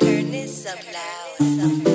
Turn this up loud.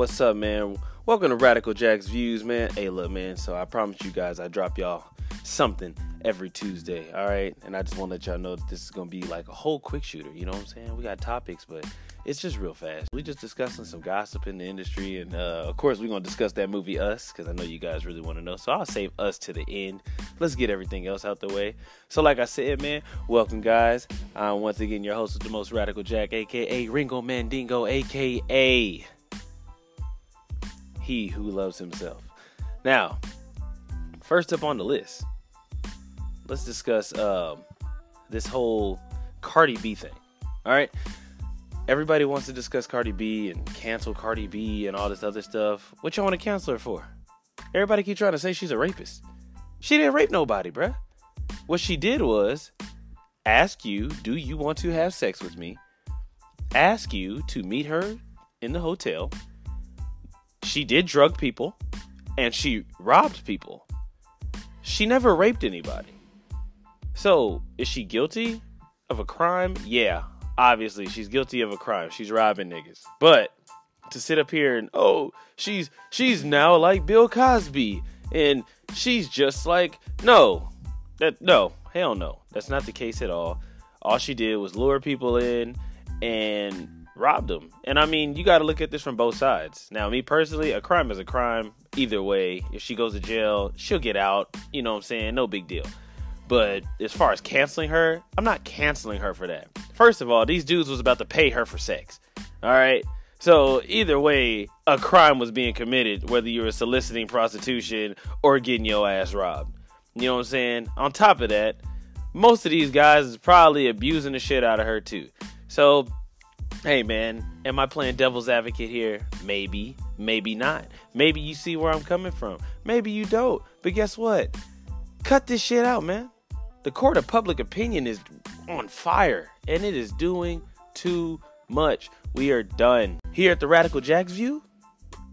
What's up, man? Welcome to Radical Jack's Views, man. Hey, look, man. So I promise you guys, I drop y'all something every Tuesday, all right? And I just want to let y'all know that this is gonna be like a whole quick shooter. You know what I'm saying? We got topics, but it's just real fast. We just discussing some gossip in the industry, and uh, of course, we're gonna discuss that movie Us because I know you guys really want to know. So I'll save Us to the end. Let's get everything else out the way. So, like I said, man, welcome, guys. I'm once again your host with the most radical Jack, aka Ringo Mandingo, aka he who loves himself. Now, first up on the list, let's discuss um, this whole Cardi B thing. All right, everybody wants to discuss Cardi B and cancel Cardi B and all this other stuff. What y'all want to cancel her for? Everybody keep trying to say she's a rapist. She didn't rape nobody, bruh. What she did was ask you, "Do you want to have sex with me?" Ask you to meet her in the hotel she did drug people and she robbed people. She never raped anybody. So, is she guilty of a crime? Yeah, obviously she's guilty of a crime. She's robbing niggas. But to sit up here and oh, she's she's now like Bill Cosby and she's just like no. That no, hell no. That's not the case at all. All she did was lure people in and robbed them. And I mean, you got to look at this from both sides. Now, me personally, a crime is a crime. Either way, if she goes to jail, she'll get out. You know what I'm saying? No big deal. But as far as canceling her, I'm not canceling her for that. First of all, these dudes was about to pay her for sex. All right? So either way, a crime was being committed, whether you were soliciting prostitution or getting your ass robbed. You know what I'm saying? On top of that, most of these guys is probably abusing the shit out of her too. So hey man, am I playing devil's advocate here? Maybe, maybe not. Maybe you see where I'm coming from. Maybe you don't. But guess what? Cut this shit out, man. The court of public opinion is on fire and it is doing too much. We are done. Here at the Radical Jack's View,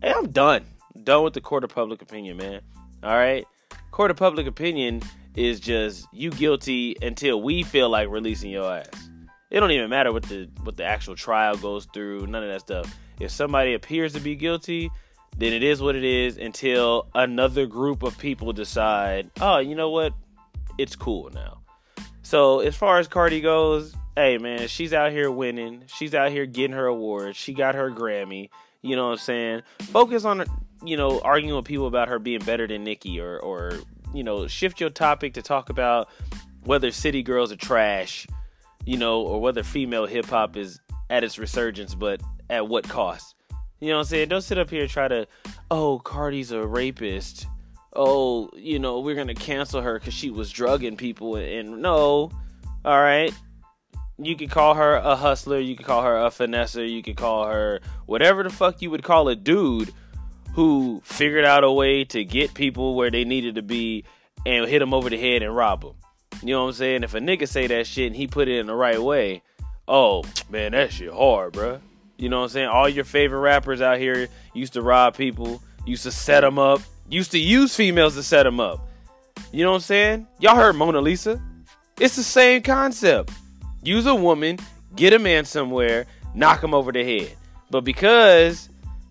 hey, I'm done. Done with the court of public opinion, man. All right? Court of public opinion is just you guilty until we feel like releasing your ass. It don't even matter what the what the actual trial goes through, none of that stuff. If somebody appears to be guilty, then it is what it is until another group of people decide, "Oh, you know what? It's cool now." So, as far as Cardi goes, hey man, she's out here winning. She's out here getting her awards. She got her Grammy. You know what I'm saying? Focus on you know, arguing with people about her being better than Nicki or or you know, shift your topic to talk about whether city girls are trash you know, or whether female hip hop is at its resurgence, but at what cost? You know what I'm saying? Don't sit up here and try to, oh, Cardi's a rapist. Oh, you know, we're going to cancel her because she was drugging people. And no, all right. You could call her a hustler. You could call her a finesser. You could call her whatever the fuck you would call a dude who figured out a way to get people where they needed to be and hit them over the head and rob them. You know what I'm saying? If a nigga say that shit and he put it in the right way, oh man, that shit hard, bruh. You know what I'm saying? All your favorite rappers out here used to rob people, used to set them up, used to use females to set them up. You know what I'm saying? Y'all heard Mona Lisa? It's the same concept. Use a woman, get a man somewhere, knock him over the head. But because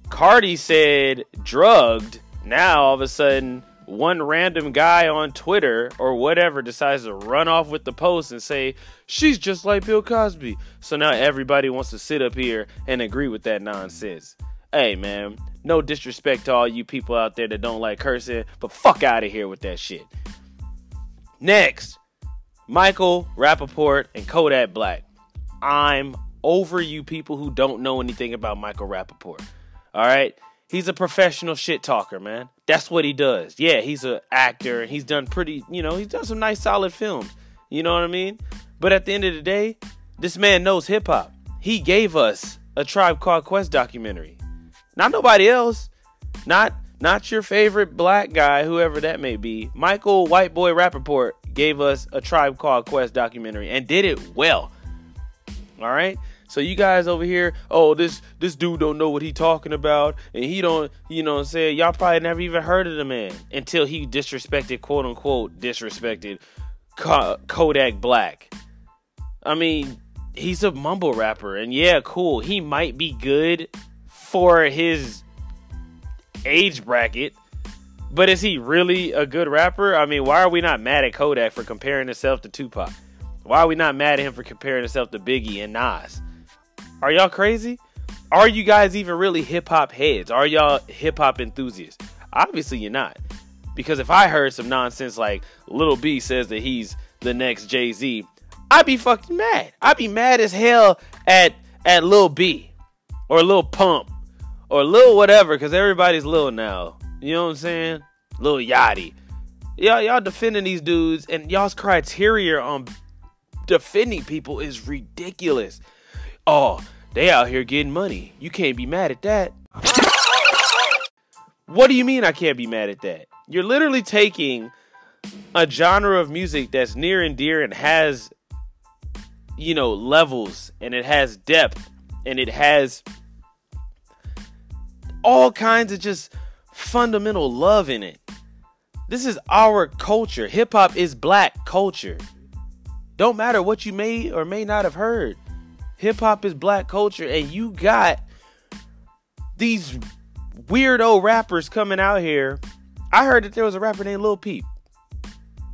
Cardi said drugged, now all of a sudden one random guy on Twitter or whatever decides to run off with the post and say, she's just like Bill Cosby. So now everybody wants to sit up here and agree with that nonsense. Hey, man, no disrespect to all you people out there that don't like cursing, but fuck out of here with that shit. Next, Michael Rappaport and Kodak Black. I'm over you people who don't know anything about Michael Rappaport. All right? He's a professional shit talker, man. That's what he does. Yeah, he's an actor and he's done pretty, you know, he's done some nice solid films. You know what I mean? But at the end of the day, This man knows hip hop. He gave us a Tribe Called Quest documentary. Not nobody else. Not not your favorite black guy, whoever that may be. Michael White Boy Rappaport gave us a Tribe Called Quest documentary and did it well. All right. So you guys over here, oh this this dude don't know what he talking about, and he don't, you know, what I'm saying y'all probably never even heard of the man until he disrespected, quote unquote, disrespected Kodak Black. I mean, he's a mumble rapper, and yeah, cool. He might be good for his age bracket, but is he really a good rapper? I mean, why are we not mad at Kodak for comparing himself to Tupac? Why are we not mad at him for comparing himself to Biggie and Nas? Are y'all crazy? Are you guys even really hip hop heads? Are y'all hip hop enthusiasts? Obviously, you're not. Because if I heard some nonsense like Little B says that he's the next Jay Z, I'd be fucking mad. I'd be mad as hell at at Lil B or Lil Pump or Lil whatever because everybody's Lil now. You know what I'm saying? Lil Yachty. Y'all, y'all defending these dudes and y'all's criteria on defending people is ridiculous. Oh, they out here getting money. You can't be mad at that. What do you mean I can't be mad at that? You're literally taking a genre of music that's near and dear and has you know levels and it has depth and it has all kinds of just fundamental love in it. This is our culture. Hip hop is black culture. Don't matter what you may or may not have heard. Hip hop is black culture, and you got these weirdo rappers coming out here. I heard that there was a rapper named Lil Peep.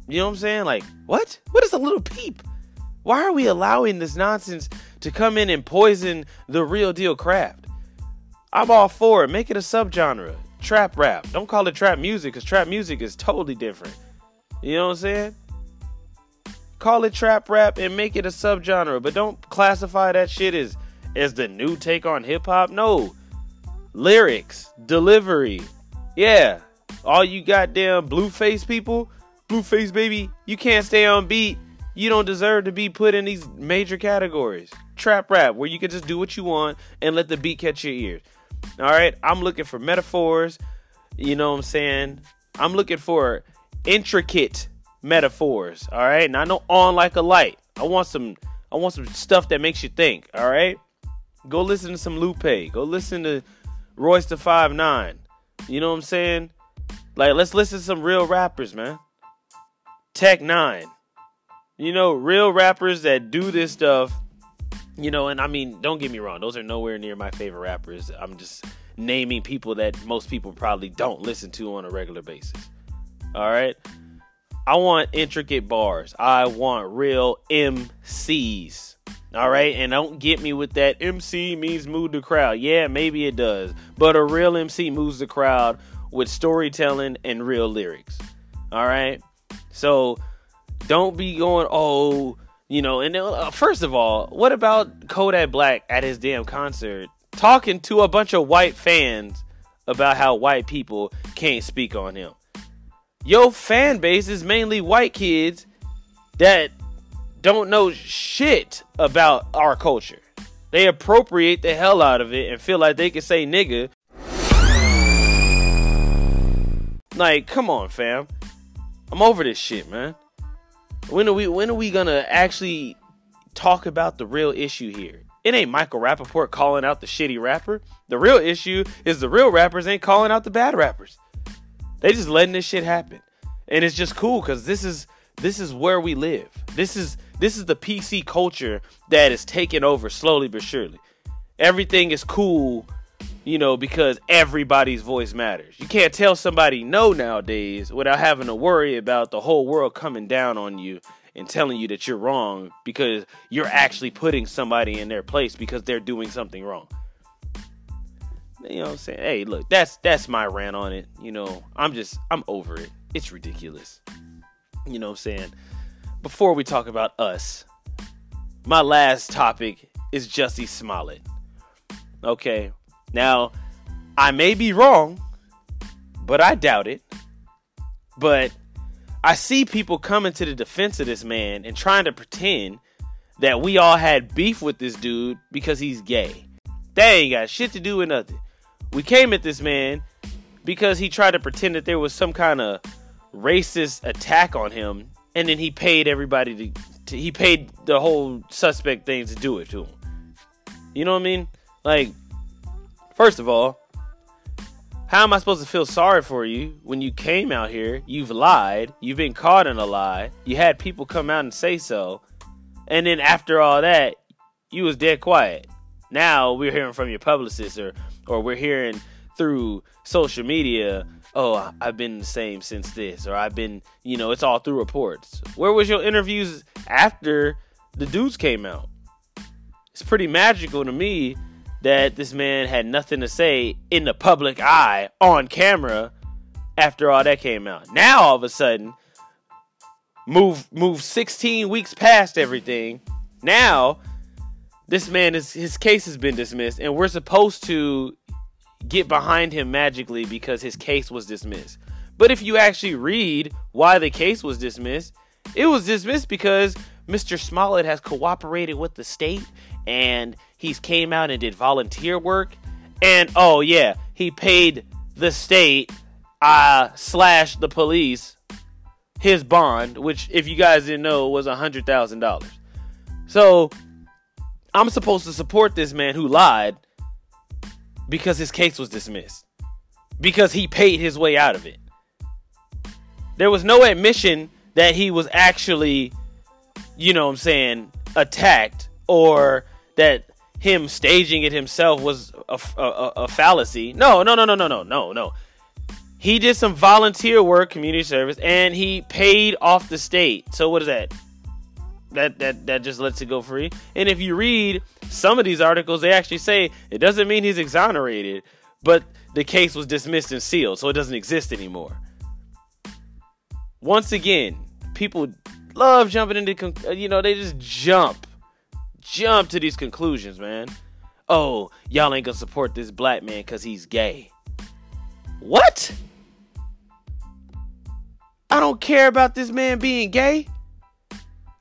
You know what I'm saying? Like, what? What is a little peep? Why are we allowing this nonsense to come in and poison the real deal craft? I'm all for it. Make it a subgenre. Trap rap. Don't call it trap music because trap music is totally different. You know what I'm saying? Call it trap rap and make it a subgenre, but don't classify that shit as as the new take on hip hop. No. Lyrics, delivery. Yeah. All you goddamn blueface people, blueface baby, you can't stay on beat. You don't deserve to be put in these major categories. Trap rap, where you can just do what you want and let the beat catch your ears. All right, I'm looking for metaphors. You know what I'm saying? I'm looking for intricate metaphors. All right, not no on like a light. I want some. I want some stuff that makes you think. All right, go listen to some Lupe. Go listen to Royce the Five Nine. You know what I'm saying? Like, let's listen to some real rappers, man. Tech N9ne. You know, real rappers that do this stuff. You know, and I mean, don't get me wrong; those are nowhere near my favorite rappers. I'm just naming people that most people probably don't listen to on a regular basis. All right. I want intricate bars. I want real MCs. All right, and don't get me with that MC means move the crowd. Yeah, maybe it does, but a real MC moves the crowd with storytelling and real lyrics. All right, so don't be going, oh, you know. And uh, first of all, what about Kodak Black at his damn concert talking to a bunch of white fans about how white people can't speak on him? Your fan base is mainly white kids that don't know shit about our culture. They appropriate the hell out of it and feel like they can say nigga. Like, come on, fam. I'm over this shit, man. When are we when are we gonna actually talk about the real issue here? It ain't Michael Rappaport calling out the shitty rapper. The real issue is the real rappers ain't calling out the bad rappers. They just letting this shit happen. And it's just cool because this is this is where we live. This is this is the PC culture that is taking over slowly but surely. Everything is cool, you know, because everybody's voice matters. You can't tell somebody no nowadays without having to worry about the whole world coming down on you and telling you that you're wrong because you're actually putting somebody in their place because they're doing something wrong. You know what I'm saying? Hey, look, that's that's my rant on it. You know, I'm just I'm over it. It's ridiculous. You know what I'm saying? Before we talk about us, my last topic is Jussie Smollett. Okay. Now, I may be wrong, but I doubt it. But I see people coming to the defense of this man and trying to pretend that we all had beef with this dude because he's gay. That ain't got shit to do with nothing. We came at this man because he tried to pretend that there was some kind of racist attack on him, and then he paid everybody to, to he paid the whole suspect thing to do it to him. You know what I mean? Like, first of all, how am I supposed to feel sorry for you when you came out here? You've lied. You've been caught in a lie. You had people come out and say so. And then after all that, you was dead quiet. Now we're hearing from your publicist or or we're hearing through social media, oh, I've been the same since this or I've been, you know, it's all through reports. Where was your interviews after the dudes came out? It's pretty magical to me that this man had nothing to say in the public eye on camera after all that came out. Now all of a sudden, move move 16 weeks past everything. Now this man is his case has been dismissed and we're supposed to get behind him magically because his case was dismissed. But if you actually read why the case was dismissed, it was dismissed because Mr. Smollett has cooperated with the state and he's came out and did volunteer work and oh yeah, he paid the state uh slash the police his bond, which if you guys didn't know was a hundred thousand dollars. So I'm supposed to support this man who lied because his case was dismissed. Because he paid his way out of it. There was no admission that he was actually, you know what I'm saying, attacked or that him staging it himself was a, a, a fallacy. No, no, no, no, no, no, no, no. He did some volunteer work, community service, and he paid off the state. So what is that? That that that just lets it go free. And if you read some of these articles, they actually say it doesn't mean he's exonerated, but the case was dismissed and sealed, so it doesn't exist anymore. Once again, people love jumping into uh, you know they just jump jump to these conclusions, man. Oh, y'all ain't gonna support this black man because he's gay. What? I don't care about this man being gay.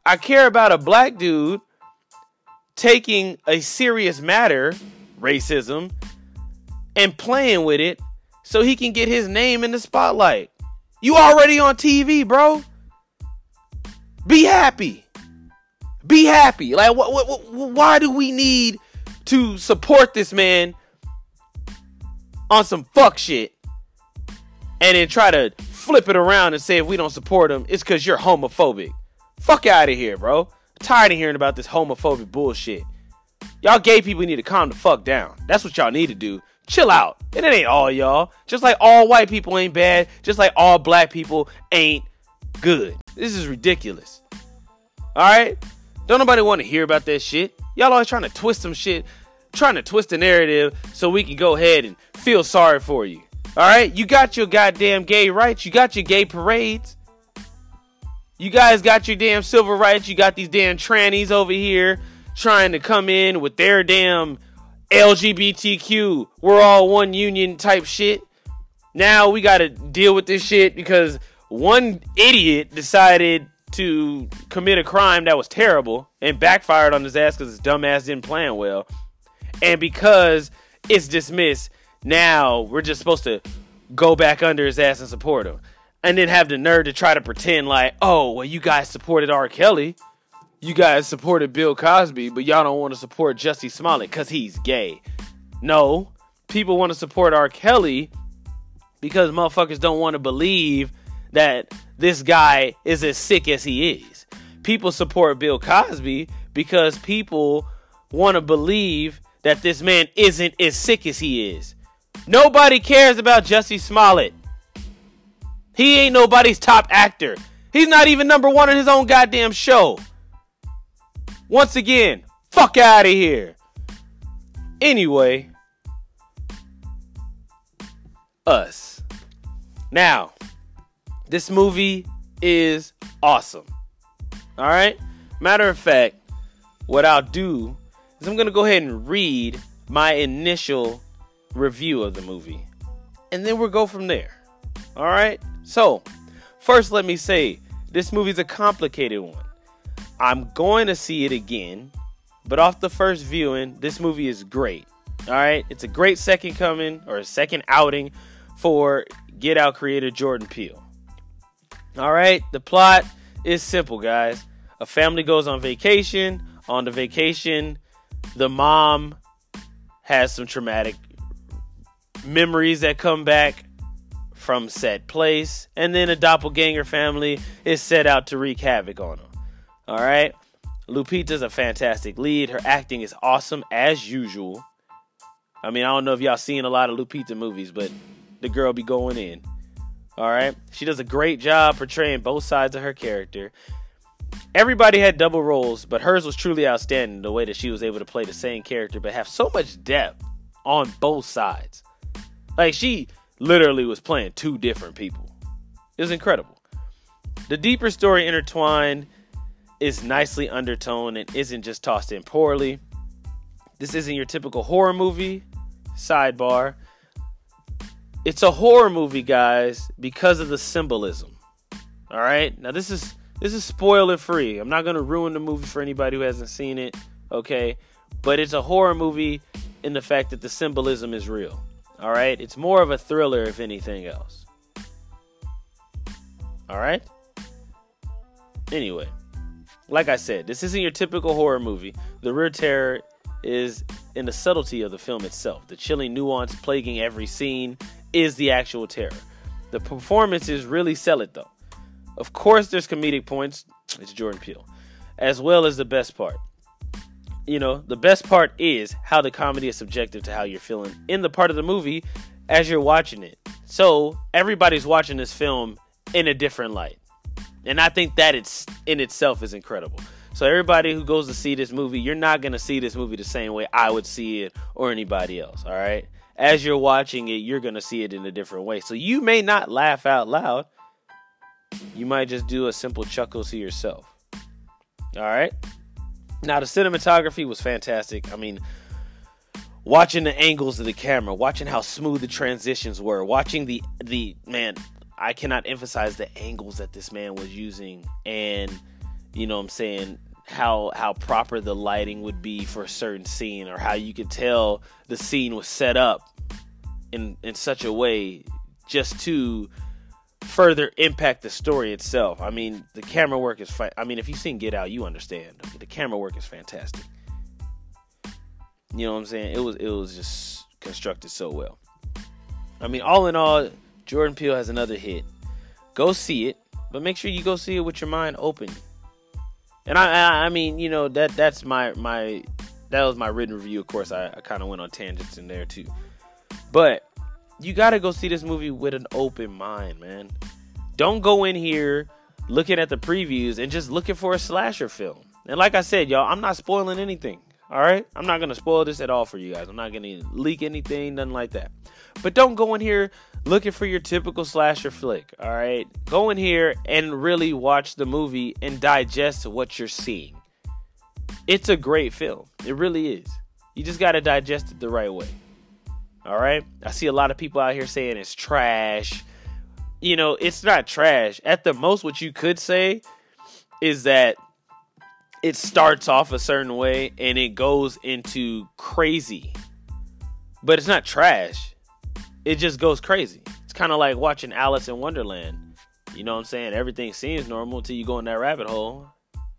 I care about a black dude taking a serious matter, racism, and playing with it so he can get his name in the spotlight. You already on TV, bro. Be happy. Be happy. Like, what, what, why do we need to support this man on some fuck shit and then try to flip it around and say if we don't support him, it's because you're homophobic? Fuck out of here, bro. I'm tired of hearing about this homophobic bullshit. Y'all gay people need to calm the fuck down. That's what y'all need to do. Chill out. And it ain't all y'all. Just like all white people ain't bad, just like all black people ain't good. This is ridiculous. Alright? Don't nobody want to hear about that shit. Y'all always trying to twist some shit, trying to twist the narrative so we can go ahead and feel sorry for you. Alright? You got your goddamn gay rights. You got your gay parades. You guys got your damn civil rights. You got these damn trannies over here trying to come in with their damn LGBTQ. We're all one union type shit. Now we got to deal with this shit because one idiot decided to commit a crime that was terrible and backfired on his ass because his dumbass didn't plan well. And because it's dismissed, now we're just supposed to go back under his ass and support him. And then have the nerve to try to pretend like, oh, well, you guys supported R. Kelly. You guys supported Bill Cosby, but y'all don't want to support Jussie Smollett because he's gay. No, people want to support R. Kelly because motherfuckers don't want to believe that this guy is as sick as he is. People support Bill Cosby because people want to believe that this man isn't as sick as he is. Nobody cares about Jussie Smollett. He ain't nobody's top actor. He's not even number one in his own goddamn show. Once again, fuck out of here. Anyway, us. Now, this movie is awesome. All right? Matter of fact, what I'll do is I'm going to go ahead and read my initial review of the movie. And then we'll go from there. All right? So, first let me say this movie's a complicated one. I'm going to see it again, but off the first viewing, this movie is great. All right, it's a great second coming or a second outing for Get Out creator Jordan Peele. All right, the plot is simple, guys. A family goes on vacation. On the vacation, the mom has some traumatic memories that come back from said place, and then a doppelganger family is set out to wreak havoc on them. All right, Lupita's a fantastic lead. Her acting is awesome as usual. I mean, I don't know if y'all seen a lot of Lupita movies, but the girl be going in. All right, she does a great job portraying both sides of her character. Everybody had double roles, but hers was truly outstanding. The way that she was able to play the same character, but have so much depth on both sides. Like she literally was playing two different people. It was incredible. The deeper story intertwined is nicely undertoned and isn't just tossed in poorly. This isn't your typical horror movie. Sidebar. It's a horror movie, guys, because of the symbolism. All right? Now this is this is spoiler free. I'm not going to ruin the movie for anybody who hasn't seen it, okay? But it's a horror movie in the fact that the symbolism is real. All right? It's more of a thriller if anything else. All right? Anyway, like I said, this isn't your typical horror movie. The real terror is in the subtlety of the film itself. The chilling nuance plaguing every scene is the actual terror. The performances really sell it though. Of course, there's comedic points. It's Jordan Peele, as well as the best part. You know, the best part is how the comedy is subjective to how you're feeling in the part of the movie as you're watching it. So everybody's watching this film in a different light, and I think that it's in itself is incredible. So everybody who goes to see this movie, you're not gonna see this movie the same way I would see it or anybody else. All right. As you're watching it, you're gonna see it in a different way. So you may not laugh out loud you might just do a simple chuckle to yourself. All right. Now the cinematography was fantastic. I mean, watching the angles of the camera, watching how smooth the transitions were, watching the the man, I cannot emphasize the angles that this man was using and you know what I'm saying how how proper the lighting would be for a certain scene or how you could tell the scene was set up in in such a way just to further impact the story itself. I mean, the camera work is fine. I mean, if you've seen Get Out, you understand. The camera work is fantastic. You know what I'm saying? It was it was just constructed so well. I mean, all in all, Jordan Peele has another hit. Go see it, but make sure you go see it with your mind open. And I, I, I mean, you know that that's my my that was my written review. Of course, I, I kind of went on tangents in there too, but you got to go see this movie with an open mind, man. Don't go in here looking at the previews and just looking for a slasher film. And like I said, y'all, I'm not spoiling anything. All right? I'm not going to spoil this at all for you guys. I'm not going to leak anything, nothing like that. But don't go in here looking for your typical slasher flick. All right? Go in here and really watch the movie and digest what you're seeing. It's a great film. It really is. You just got to digest it the right way. All right. I see a lot of people out here saying it's trash. You know, it's not trash. At the most, what you could say is that it starts off a certain way and it goes into crazy. But it's not trash. It just goes crazy. It's kind of like watching Alice in Wonderland. You know what I'm saying? Everything seems normal until you go in that rabbit hole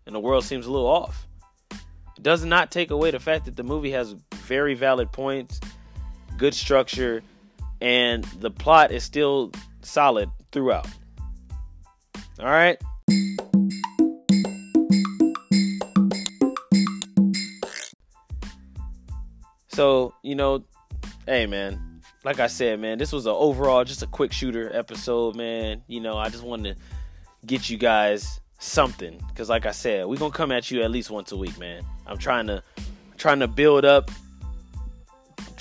and the world seems a little off. It does not take away the fact that the movie has very valid points good structure, and the plot is still solid throughout. All right. So, you know, hey man, like I said, man, this was an overall just a quick shooter episode, man. You know, I just wanted to get you guys something because like I said, we're going to come at you at least once a week, man. I'm trying to trying to build up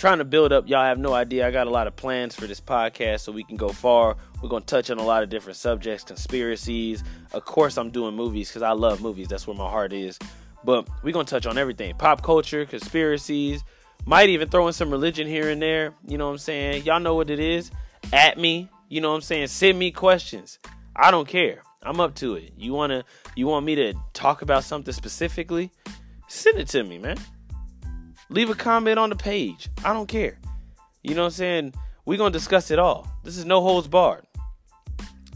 trying to build up. Y'all have no idea. I got a lot of plans for this podcast so we can go far. We're going to touch on a lot of different subjects, conspiracies. Of course, I'm doing movies because I love movies. That's where my heart is. But we're going to touch on everything pop culture, conspiracies, might even throw in some religion here and there. You know what I'm saying? Y'all know what it is. At me. You know what I'm saying? Send me questions. I don't care. I'm up to it. You wanna you want me to talk about something specifically? Send it to me, man. Leave a comment on the page. I don't care. You know what I'm saying? We're gonna discuss it all. This is no holds barred.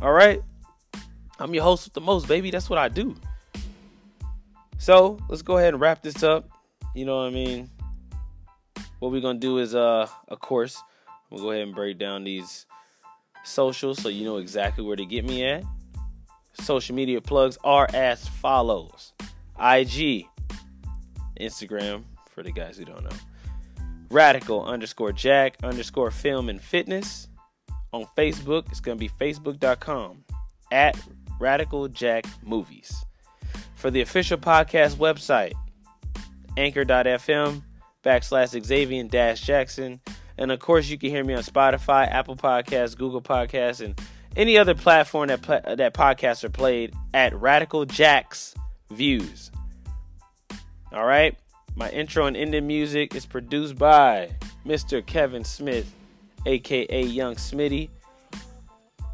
All right? I'm your host with the most, baby. That's what I do. So let's go ahead and wrap this up. You know what I mean? What we're gonna do is uh of course, we'll go ahead and break down these socials so you know exactly where to get me at. Social media plugs are as follows. IG, Instagram, for the guys who don't know. Radical underscore Jack underscore film and fitness. On Facebook, it's going to be facebook.com at Radical Jack Movies. For the official podcast website, anchor.fm backslash Xavier dash Jackson. And of course, you can hear me on Spotify, Apple Podcasts, Google Podcasts, and any other platform that pla- that podcasts are played at Radical Jacks Views. All right. My intro and ending music is produced by Mr. Kevin Smith, aka Young Smitty.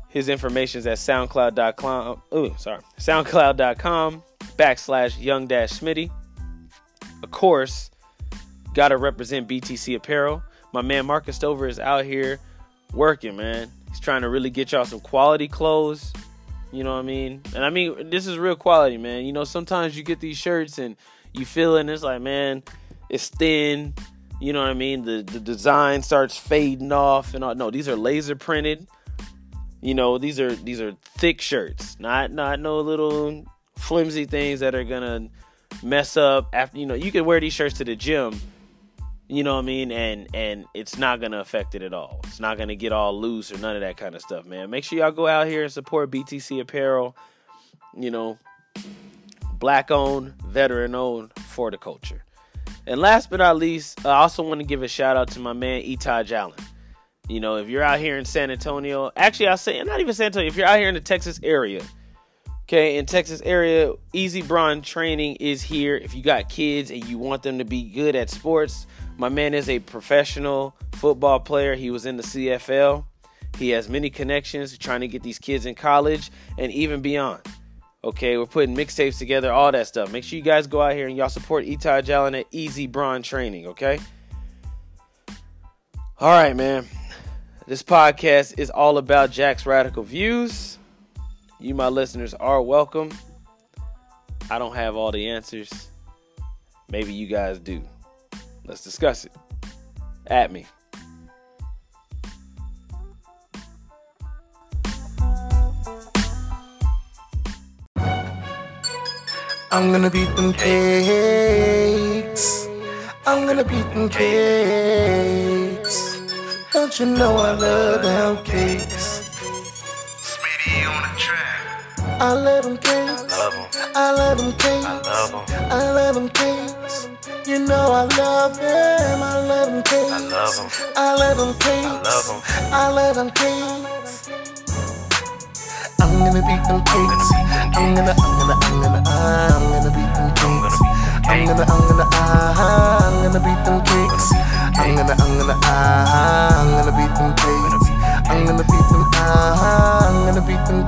His information is at soundcloud.com. Ooh, sorry. SoundCloud.com backslash young dash Smitty. Of course, gotta represent BTC Apparel. My man Marcus Stover is out here working, man. He's trying to really get y'all some quality clothes. You know what I mean? And I mean, this is real quality, man. You know, sometimes you get these shirts and you feel it it's like, man, it's thin. You know what I mean? The the design starts fading off and all. No, these are laser printed. You know, these are these are thick shirts, not not no little flimsy things that are gonna mess up after. You know, you can wear these shirts to the gym. You know what I mean? And and it's not gonna affect it at all. It's not gonna get all loose or none of that kind of stuff, man. Make sure y'all go out here and support BTC Apparel. You know, black owned, veteran owned for the culture. And last but not least, I also want to give a shout out to my man Etaj Allen. You know, if you're out here in San Antonio, actually, I'll say, not even San Antonio, if you're out here in the Texas area, okay, in Texas area, Easy Braun Training is here. If you got kids and you want them to be good at sports, my man is a professional football player. He was in the CFL. He has many connections trying to get these kids in college and even beyond. Okay, we're putting mixtapes together, all that stuff. Make sure you guys go out here and y'all support Etaj Allen at Easy Braun Training, okay? All right, man. This podcast is all about Jack's radical views. You, my listeners, are welcome. I don't have all the answers. Maybe you guys do. Let's discuss it. At me. I'm gonna beat them cakes. I'm gonna beat them cakes. Don't you know I love them cakes? Smitty on the track. I love them cakes. Love 'em. I love them cakes. I love 'em. I love them cakes. You know I love them. I love them cakes. I love 'em. I love them cakes. I love 'em. I love them cakes. I'm gonna beat them cakes. I'm gonna, I'm gonna, I'm gonna, I'm gonna beat them cakes. I'm gonna, I'm gonna, ah, I'm gonna beat them cakes. I'm gonna, I'm gonna, ah, I'm gonna beat them cakes. I'm gonna beat them, ah, I'm gonna beat them cakes.